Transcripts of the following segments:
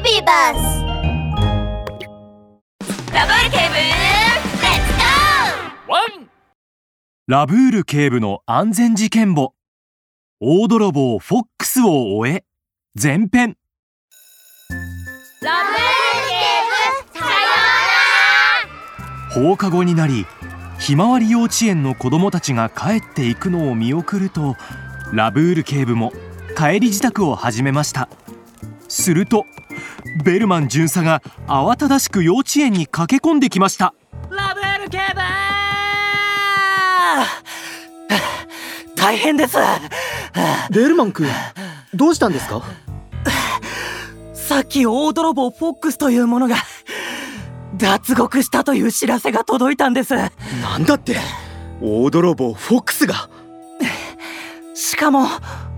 ビバスラブール警部レッツゴーワンラブール警部の安全事件簿。大泥棒フォックスを終え。前編。ラブール警部さよ放課後になりひまわり幼稚園の子供たちが帰っていくのを見送るとラブール警部も帰り支度を始めました。するとベルマン巡査が慌ただしく幼稚園に駆け込んできました。ラブール警部大変です。ベルマン君どうしたんですか？さっき大泥棒フォックスというものが脱獄したという知らせが届いたんです。なんだって？大泥棒フォックスが？しかも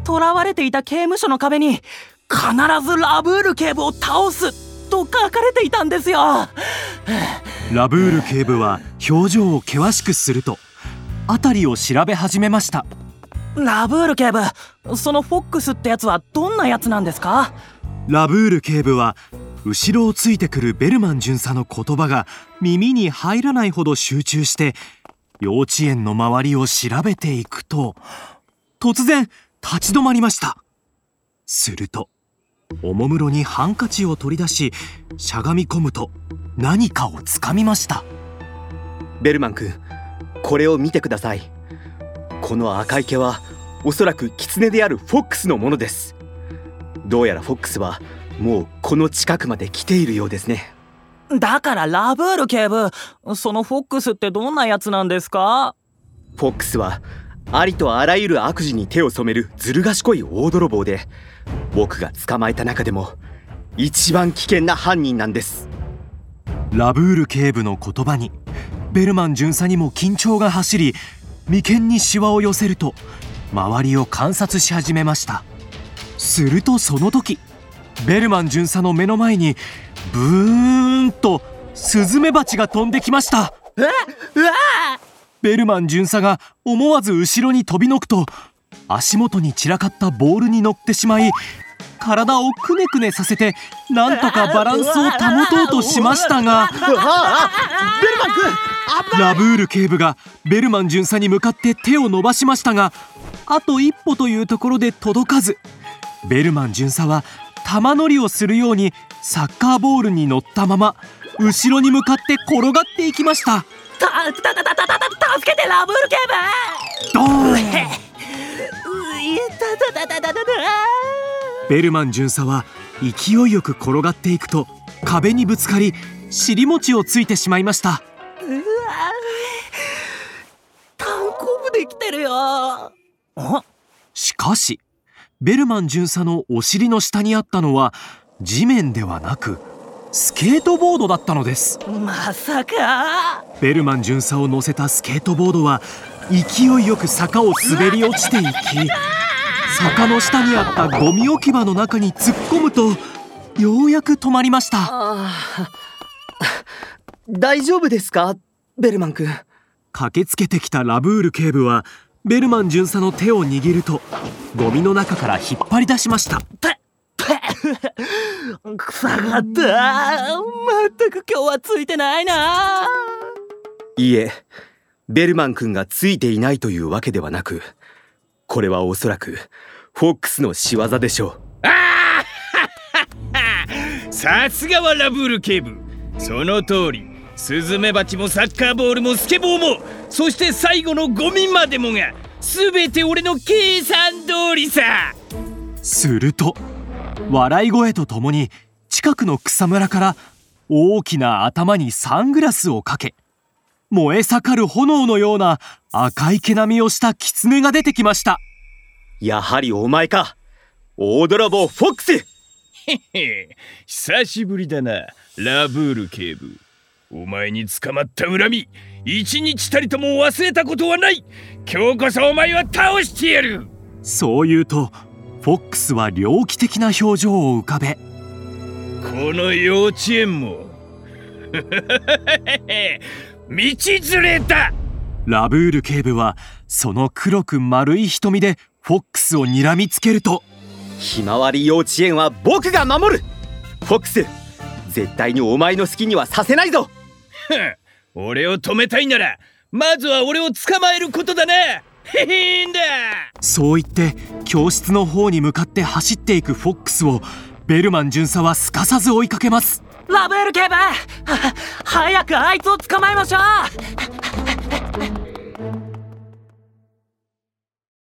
囚われていた刑務所の壁に必ずラブール警部を倒すと書かれていたんですよ。ラブール警部は表情を険しくすると辺りを調べ始めました。ラブール警部そのフォックスってやつはどんなやつなんですか？ラブール警部は後ろをついてくるベルマン巡査の言葉が耳に入らないほど集中して幼稚園の周りを調べていくと突然立ち止まりました。するとおもむろにハンカチを取り出ししゃがみ込むと何かをつかみました。ベルマン君これを見てください。この赤い毛はおそらく狐であるフォックスのものです。どうやらフォックスはもうこの近くまで来ているようですね。だからラブール警部そのフォックスってどんなやつなんですか？フォックスはありとあらゆる悪事に手を染めるずる賢い大泥棒で僕が捕まえた中でも一番危険な犯人なんです。ラブール警部の言葉にベルマン巡査にも緊張が走り眉間にシワを寄せると周りを観察し始めました。するとその時ベルマン巡査の目の前にブーンとスズメバチが飛んできました。うわうわベルマン巡査が思わず後ろに飛びのくと足元に散らかったボールに乗ってしまい体をくねくねさせてなんとかバランスを保とうとしましたがラブール警部がベルマン巡査に向かって手を伸ばしましたがあと一歩というところで届かずベルマン巡査は玉乗りをするようにサッカーボールに乗ったまま後ろに向かって転がっていきました。たたたたたたた助けてラブール警ドーン部ういたたたたたたたベルマン巡査は勢いよく転がっていくと壁にぶつかり尻餅をついてしまいましたうわ単行部できてるよあしかしベルマン巡査のお尻の下にあったのは地面ではなくスケートボードだったのです。まさか。ベルマン巡査を乗せたスケートボードは勢いよく坂を滑り落ちていき坂の下にあったゴミ置き場の中に突っ込むとようやく止まりました。あ大丈夫ですか？ベルマン君。駆けつけてきたラブール警部はベルマン巡査の手を握るとゴミの中から引っ張り出しました臭かったまったく今日はついてないな。いいえベルマン君がついていないというわけではなくこれはおそらくフォックスの仕業でしょ さすがはラブール警部。その通りスズメバチもサッカーボールもスケボーもそして最後のゴミまでもが全て俺の計算通りさ。すると笑い声とともに近くの草むらから大きな頭にサングラスをかけ燃え盛る炎のような赤い毛並みをした狐が出てきました。うやはりお前か。大泥棒フォックス。へへ久しぶりだなラブール警部。お前に捕まった恨み一日たりとも忘れたことはない。今日こそお前は倒してやる。そう言うとフォックスは猟奇的な表情を浮かべ。この幼稚園も。道連れだ。ラブール警部はその黒く丸い瞳でフォックスを睨みつけると。ひまわり幼稚園は僕が守る。フフォックス絶対にお前の好きにはさせないぞ。俺を止めたいならまずは俺を捕まえることだなへへんだ。そう言って教室の方に向かって走っていくフォックスをベルマン巡査はすかさず追いかけます。ラブエル警部は早くあいつを捕まえましょう